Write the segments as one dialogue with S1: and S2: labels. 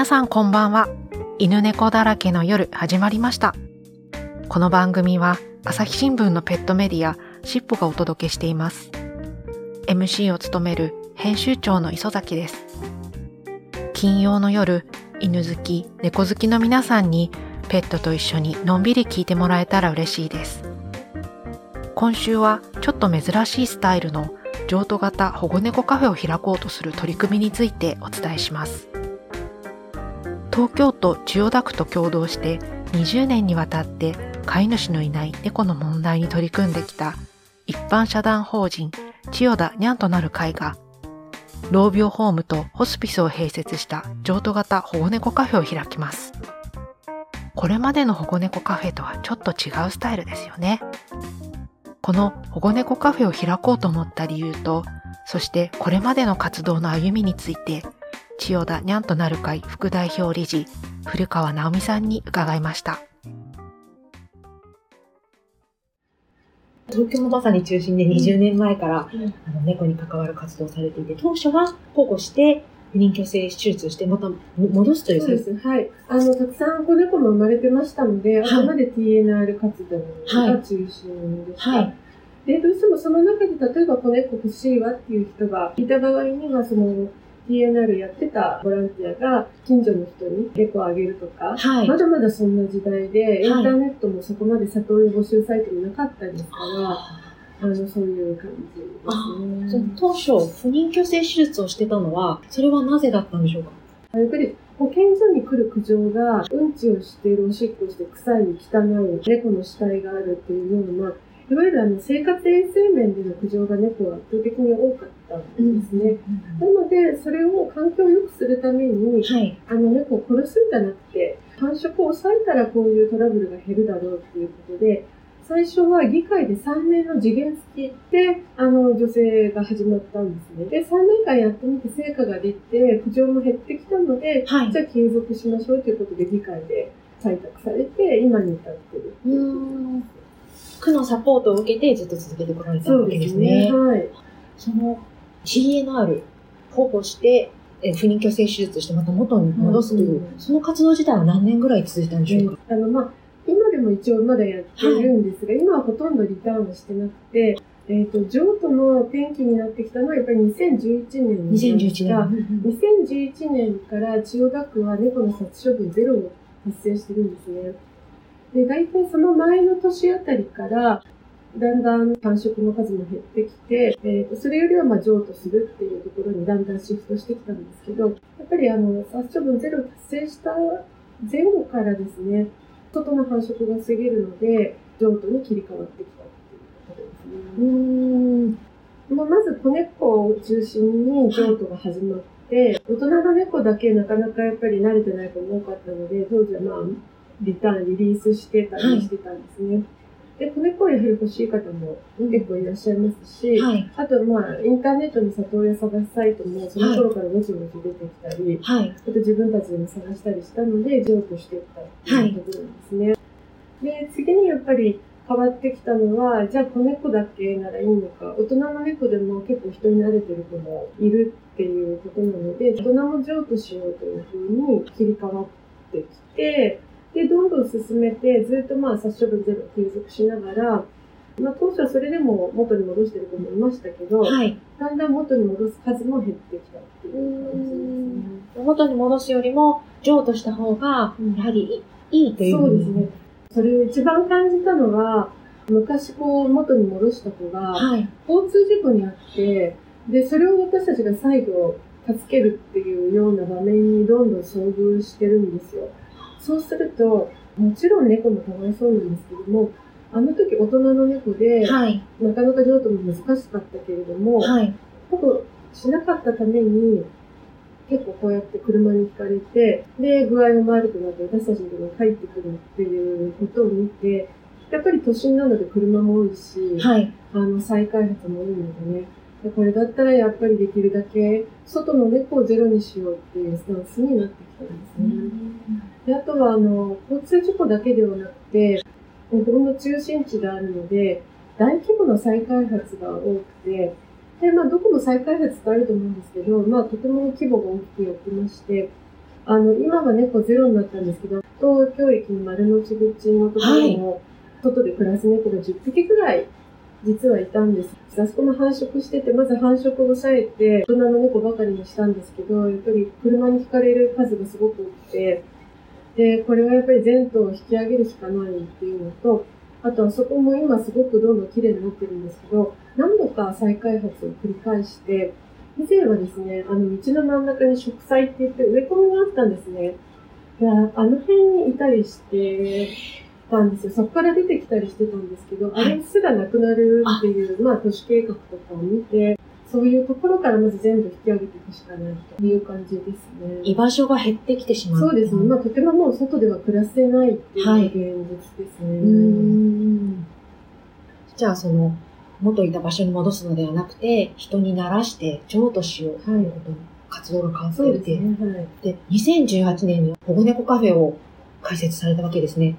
S1: 皆さんこんばんは。犬猫だらけの夜始まりました。この番組は朝日新聞のペットメディアしっぽがお届けしています。MC を務める編集長の磯崎です。金曜の夜、犬好き、猫好きの皆さんにペットと一緒にのんびり聞いてもらえたら嬉しいです。今週はちょっと珍しいスタイルの譲渡型保護猫カフェを開こうとする取り組みについてお伝えします。東京都千代田区と共同して20年にわたって飼い主のいない猫の問題に取り組んできた一般社団法人千代田にゃんとなる会が老病ホームとホスピスを併設した譲渡型保護猫カフェを開きます。これまでの保護猫カフェとはちょっと違うスタイルですよね。この保護猫カフェを開こうと思った理由と、そしてこれまでの活動の歩みについて、千代田にゃんとなる会副代表理事、古川直美さんに伺いました。
S2: 東京のまさに中心で20年前から、あの猫に関わる活動をされていて、当初は保護して、不妊去勢手術をして、また戻すという、
S3: そうです。はい。あの、たくさん子猫も生まれてましたので、あくまで TNR 活動が中心でした。
S2: はい。
S3: で、どうしてもその中で、例えば子猫欲しいわっていう人がいた場合には、その、TNR やってたボランティアが近所の人に猫をあげるとか、
S2: はい。
S3: まだまだそんな時代で、イン
S2: はい
S3: ターネットもそこまで里親募集サイトもなかったですから、あの、そういう感じですね。
S2: 当初、不妊去勢手術をしてたのは、それはなぜだったんでしょうか？
S3: やっぱり保健所に来る苦情が、うんちをしている、おしっこをして臭い、汚い猫の死体があるっていうような、いわゆるあの生活衛生面での苦情が猫は圧倒的に多かったんですね。なので、それを環境を良くするために、
S2: はい。
S3: あの猫を殺すんじゃなくて、繁殖を抑えたらこういうトラブルが減るだろうっていうことで、最初は議会で3年の次元付きで、あの、女性が始まったんですね。で、3年間やってみて成果が出て、苦情も減ってきたので、
S2: はい
S3: じゃあ継続しましょうということで議会で採択されて、今に至ってる。
S2: うーん。区のサポートを受けてずっと続けてこられた
S3: そう
S2: わけ
S3: でね。
S2: ですすね。
S3: はい。
S2: その TNR 保護して、え不妊去勢手術してまた元に戻すという、
S3: うん
S2: その活動自体は何年ぐらい続いたんでしょうか、
S3: あの、まあ、今でも一応まだやってるんですが、今はほとんどリターンはしてなくて、えっ、と、譲渡の転機になってきたのはやっぱり2011年に
S2: 2011
S3: が
S2: 年。
S3: 2011年から千代田区は猫の殺処分ゼロを達成してるんですね。で、大体その前の年あたりから、だんだん繁殖の数も減ってきて、えーとそれよりはまあ譲渡するっていうところにだんだんシフトしてきたんですけど、やっぱりあの、殺処分ゼロを達成した前後からですね、外の繁殖が防げるので、譲渡に切り替わってきたっていうことですね。
S2: うーん。
S3: まあ、まず子猫を中心に譲渡が始まって、大人の猫だけなかなかやっぱり慣れてない子も多かったので、当時はまあ、リターン、リリースしてたりしてたんですね。で、子猫をやはり欲しい方も結構いらっしゃいますし、
S2: はい。
S3: あとまあ、インターネットの里親探しサイトもその頃からぼちぼち出てきたり、
S2: はい。
S3: あと自分たちでも探したりしたので、譲渡していったっていうところなんですね。で、次にやっぱり変わってきたのは、じゃあ子猫だけならいいのか、大人の猫でも結構人に慣れてる子もいるっていうことなので、大人も譲渡しようというふうに切り替わってきて、で、どんどん進めて、ずっとまあ殺処分ゼロを継続しながら、まあ当初はそれでも元に戻してる子もいましたけど、
S2: はい。
S3: だんだん元に戻す数も減ってきたっていう感じですね。
S2: 元に戻すよりも、譲渡した方が、やはりいいいという。
S3: そうですね。。それを一番感じたのは、昔こう元に戻した子が
S2: はい。
S3: 交通事故に遭って、で、それを私たちが再度助けるっていうような場面にどんどん遭遇してるんですよ。そうすると、もちろん猫もかわいそうなんですけども、あの時大人の猫で、
S2: はい。
S3: なかなか譲渡も難しかったけれども、
S2: はい。
S3: 保護しなかったために、結構こうやって車にひかれて、で、具合も悪くなって私たちに帰ってくるっていうことを見て、やっぱり都心なので車も多いし、
S2: はい。
S3: あの、再開発も多いのでね、でこれだったらやっぱりできるだけ外の猫をゼロにしようっていうスタンスになってきたんですね。であとは、あの、交通事故だけではなくて、日本の中心地であるので、大規模な再開発が多くて、で、まあ、どこも再開発ってあると思うんですけど、まあ、とても規模が大きくやってまして、あの、今は猫ゼロになったんですけど、東京駅の丸の内口のところも、外で暮らす猫が10匹ぐらい実はいたんです。あそこも繁殖してて、まず繁殖を抑えて、大人の猫ばかりにしたんですけど、やっぱり車に引かれる数がすごく多くて、で、これはやっぱり全頭を引き上げるしかないっていうのと、あとあそこも今すごくどんどん綺麗になってるんですけど、何度か再開発を繰り返して、以前はですね、あの道の真ん中に植栽って言って植え込みがあったんですね。いや、あの辺にいたりして、たんですよ。そこから出てきたりしてたんですけど、あれすらなくなるっていう、まあ都市計画とかを見て、そういうところからまず全部引き上げていくしかないという感じですね。
S2: 居場所が減ってきてしまう。
S3: そうですね。まあとてももう外では暮らせないっていう現実ですね。はい、
S2: じゃあその、元いた場所に戻すのではなくて、人に慣らして譲渡しようということに、活動が変わっていて、で、ねはい、で、2018年に保護猫カフェを開設されたわけですね。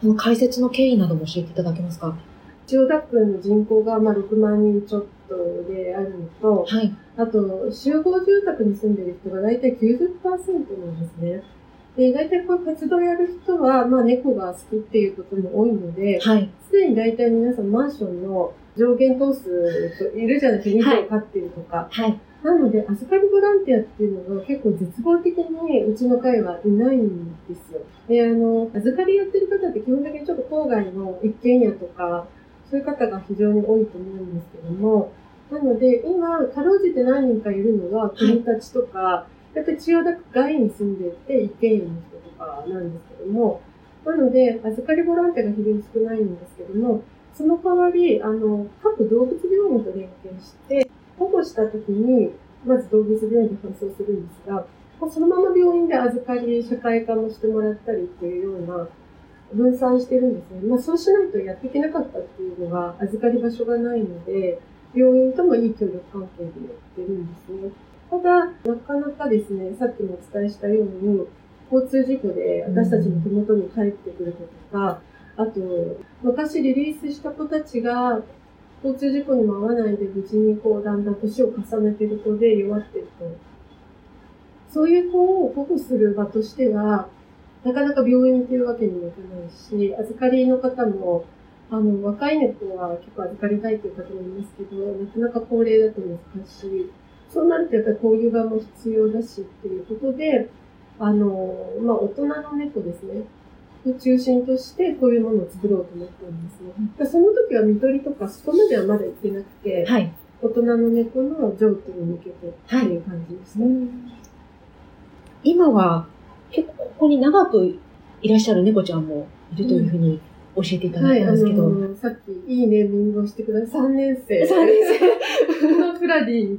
S2: この開設の経緯なども教えていただけますか？
S3: 千代田区の人口がまあ6万人ちょっとであるのと、
S2: はい、
S3: あと集合住宅に住んでる人が大体90%なんですね。で、大体こういう活動をやる人は、まあ猫が好きっていうことも多いので、
S2: はい。
S3: すでに大体皆さんマンションの上限頭数いるじゃないですか、2頭飼ってるとか。
S2: はい。
S3: なので、預かりボランティアっていうのが結構絶望的にうちの会はいないんですよ。で、あの、預かりやってる方って基本的にちょっと郊外の一軒家とか、そういう方が非常に多いと思うんですけども、なので、今、かろうじて何人かいるのは、国立とか、はい、やっぱり千代田区外に住んでいて、一軒家の人とかなんですけども、なので、預かりボランティアが非常に少ないんですけども、その代わり、あの、各動物病院と連携して、保護した時に、まず動物病院で搬送するんですが、そのまま病院で預かり、社会科もしてもらったりっていうような、分散してるんですね。まあそうしないとやっていけなかったっていうのは、預かり場所がないので、病院ともいい協力関係でやってるんですね。ただ、なかなかですね、さっきもお伝えしたように、交通事故で私たちの手元に帰ってくることか、あと、昔リリースした子たちが交通事故にも合わないで無事にこうだんだん年を重ねてる子で弱ってる子。そういう子を保護する場としては、なかなか病院というわけにもいかないし、預かりの方も、あの、若い猫は結構預かりたいという方もいますけど、なかなか高齢だと難しい。そうなるとやっぱりこういう場も必要だしっていうことで、あの、まあ、大人の猫ですね。を中心としてこういうものを作ろうと思ったんですね。うん、その時は見取りとかそこまではまだ行ってなくて、
S2: はい、
S3: 大人の猫の譲渡に向けてっていう感じですね。はい、
S2: 今は結構ここに長くいらっしゃる猫ちゃんもいるというふうに教えていただいたんですけど。
S3: はい、さっきいいネーミングをしてください。3年生。
S2: 3年
S3: 生。のフラディ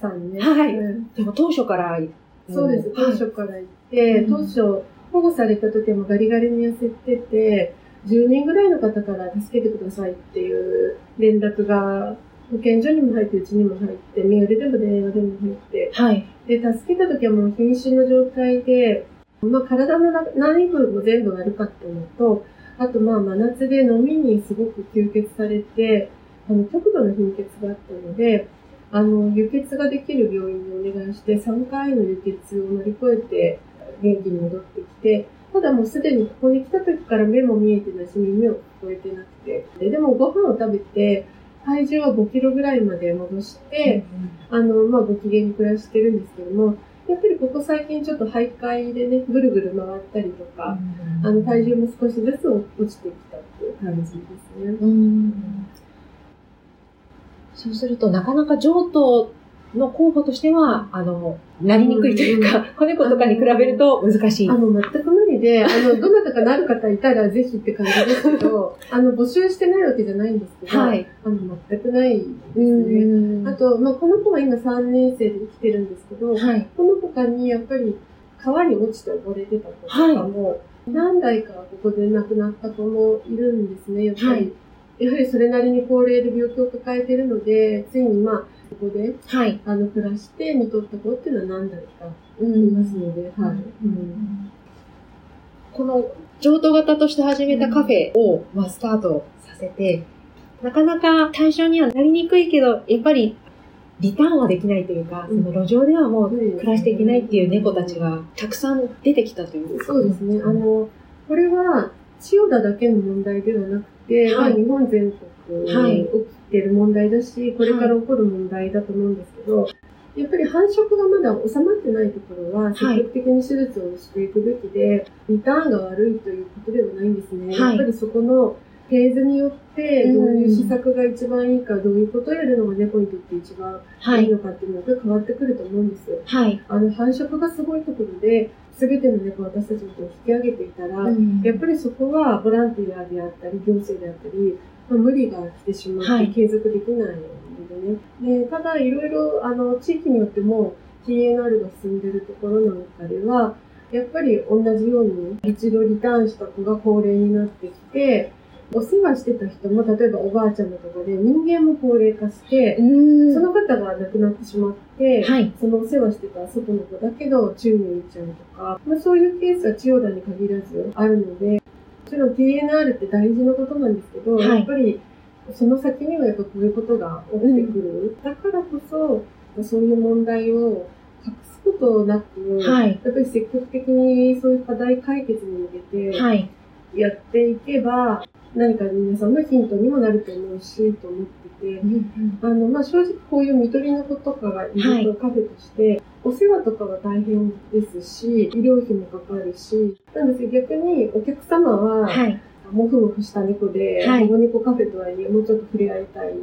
S3: さんね。
S2: はい。うん、でも当初から
S3: そうです。当初から行って、当初、保護された時もガリガリに痩せてて、10人ぐらいの方から助けてくださいっていう連絡が保健所にも入って、うちにも入って、メールでも電話でも入って、
S2: はい。
S3: で、助けた時はもう瀕死の状態で、まあ体の内部も全部悪かったのと、あとまあ真夏で飲みにすごく吸血されて、あの、極度の貧血があったので、あの、輸血ができる病院にお願いして、3回の輸血を乗り越えて、元気に戻ってきて、ただもうすでにここに来た時から目も見えてないし、耳も聞こえてなくて、ででもご飯を食べて、体重は5キロぐらいまで戻して、あの、まあ、ご機嫌に暮らしてるんですけども、やっぱりここ最近ちょっと徘徊でね、ぐるぐる回ったりとか、あの、体重も少しずつ落ちてきたっていう感じですね。
S2: うんそうすると、なかなか譲渡の候補としては、あの、なりにくいというか、子猫とかに比べると難しい。
S3: あの、全く無理で、あの、どなたかなる方いたら ぜひって感じですけど、あの、募集してないわけじゃないんですけど、
S2: はい、
S3: あの、全くないですね。あと、まあ、この子は今3年生で生きてるんですけど、
S2: はい、
S3: この他にやっぱり川に落ちて溺れてた子とかも、はい、何代かここで亡くなった子もいるんですね、やっぱり。やはりそれなりに高齢で病気を抱えているので、ついにまあ、ここで、
S2: はい、
S3: あの、暮らして、見とった子っていうのは何代かいますので、はい。
S2: この、譲渡型として始めたカフェを、まあ、スタートさせて、なかなか対象にはなりにくいけど、やっぱりリターンはできないというか、その路上ではもう暮らしていけないっていう猫たちがたくさん出てきたという。
S3: そうですね。あの、これは、千代田だけの問題ではなくて、はい、日本全国に起きてる問題だし、これから起こる問題だと思うんですけど、やっぱり繁殖がまだ収まってないところは、積極的に手術をしていくべきで、リターンが悪いということではないんですね。やっぱりそこのフェーズによって、どういう施策が一番いいか、どういうことをやるのが猫にとって一番いいのかっていうのが変わってくると思うんですよ。はい。あの、繁殖がすごいところで、すべての猫を私たちのと引き上げていたら、うん、やっぱりそこはボランティアであったり、行政であったり、まあ、無理が来てしまって継続できないのでね。でただ、いろいろ、あの、地域によっても TNR が進んでるところなんかでは、やっぱり同じように一度リターンした子が高齢になってきて、お世話してた人も、例えばおばあちゃんのところで人間も高齢化して、その方が亡くなってしまって、はい、そのお世話してた外の子だけど宙に浮いちゃうとか、まあ、そういうケースは千代田に限らずあるので、もちろん TNR って大事なことなんですけど、はい、やっぱりその先にはやっぱこういうことが起きてくる。だからこそ、そういう問題を隠すことなく、はい、やっぱり積極的にそういう課題解決に向けて、やっていけば、何か皆さんのヒントにもなると思うし、と思ってて、うんうん、あの、まあ、正直こういう見取りの子とかがいるとカフェとして、はい、お世話とかは大変ですし、医療費もかかるし、なんです逆にお客様は、はい、もふもふした猫で、はい、保護猫カフェとはいえもうちょっと触れ合いたい。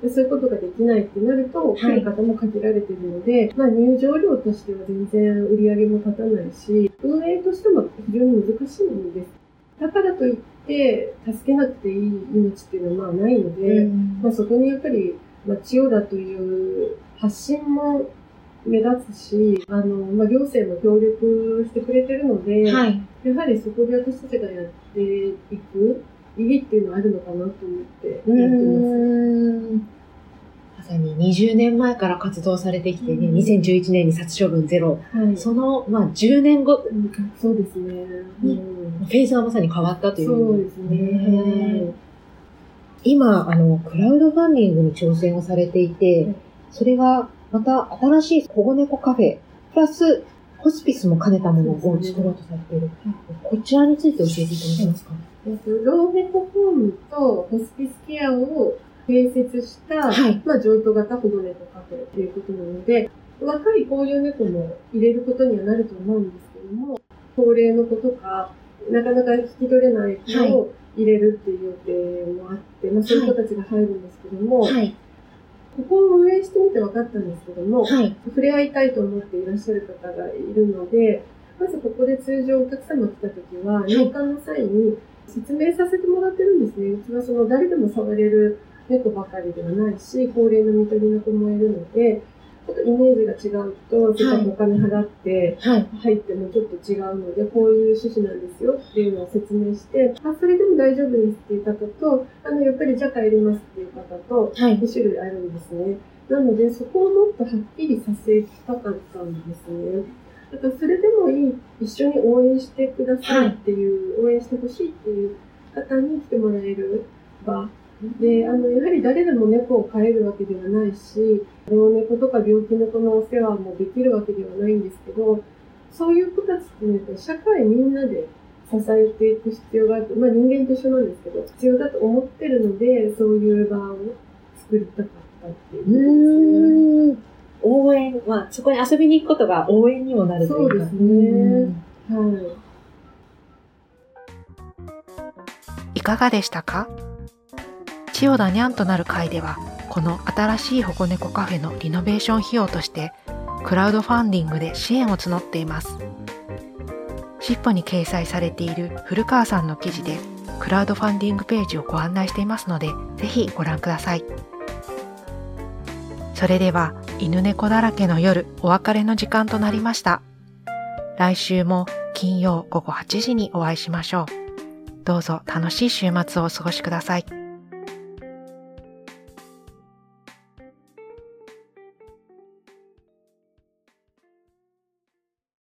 S3: でそういうことができないってなると、来る方も限られてるので、まあ入場料としては全然売り上げも立たないし、運営としても非常に難しいんです。だからといって、助けなくていい命っていうのはまあないので、うん、まあそこにやっぱり、まあ、千代田という発信も目立つし、あの、まあ、行政も協力してくれてるので、はい、やはりそこで私たちがやっていく意義っていうのはあるのかなと思ってやってます。
S2: まさに20年前から活動されてきてね、うん、2011年に殺処分ゼロ。はい、その、まあ、10年後、
S3: うん、そうですね、
S2: うん。フェーズはまさに変わったという。
S3: そうですね。
S2: 今、あの、クラウドファンディングに挑戦をされていて、それがまた新しい保護猫カフェ、プラスホスピスも兼ねたものを作ろうとされている。こちらについて教えていただけますか？
S3: ローネコホームとホスピスケアを併設した、はい、まあ、譲渡型保護猫カフェということなので、若いこういう猫も入れることにはなると思うんですけども、高齢の子とか、なかなか引き取れない子を入れるっていう予定もあって、まあ、そういう子たちが入るんですけども、はい、ここを運営してみて分かったんですけども、はい、触れ合いたいと思っていらっしゃる方がいるので、まずここで通常お客様来た時は、入館の際に説明させてもらってるんですね。うちはその誰でも触れる猫ばかりではないし、高齢の見取りの子もいるので、イメージが違うと、せっかくお金払って入ってもちょっと違うので、こういう趣旨なんですよっていうのを説明して、あ、それでも大丈夫ですっていう方と、あの、やっぱりじゃあ帰りますっていう方と、2種類あるんですね。なので、そこをもっとはっきりさせたかったんですね。だからそれでもいい、一緒に応援してくださいっていう、応援してほしいっていう方に来てもらえる場で、あの、やはり誰でも猫を飼えるわけではないし、老猫とか病気の子のお世話もできるわけではないんですけど、そういう子たちってね、社会みんなで支えていく必要があって、まあ人間と一緒なんですけど、必要だと思ってるので、そういう場を作りたかったっていう、
S2: ね、応援、まあそこに遊びに行くことが応援にもなる
S3: というか。そうですね。はい。
S1: いかがでしたか？千代田にゃんとなる会では、この新しい保護猫カフェのリノベーション費用として、クラウドファンディングで支援を募っています。しっぽに掲載されている古川さんの記事で、クラウドファンディングページをご案内していますので、ぜひご覧ください。それでは、犬猫だらけの夜、お別れの時間となりました。来週も金曜午後8時にお会いしましょう。どうぞ楽しい週末をお過ごしください。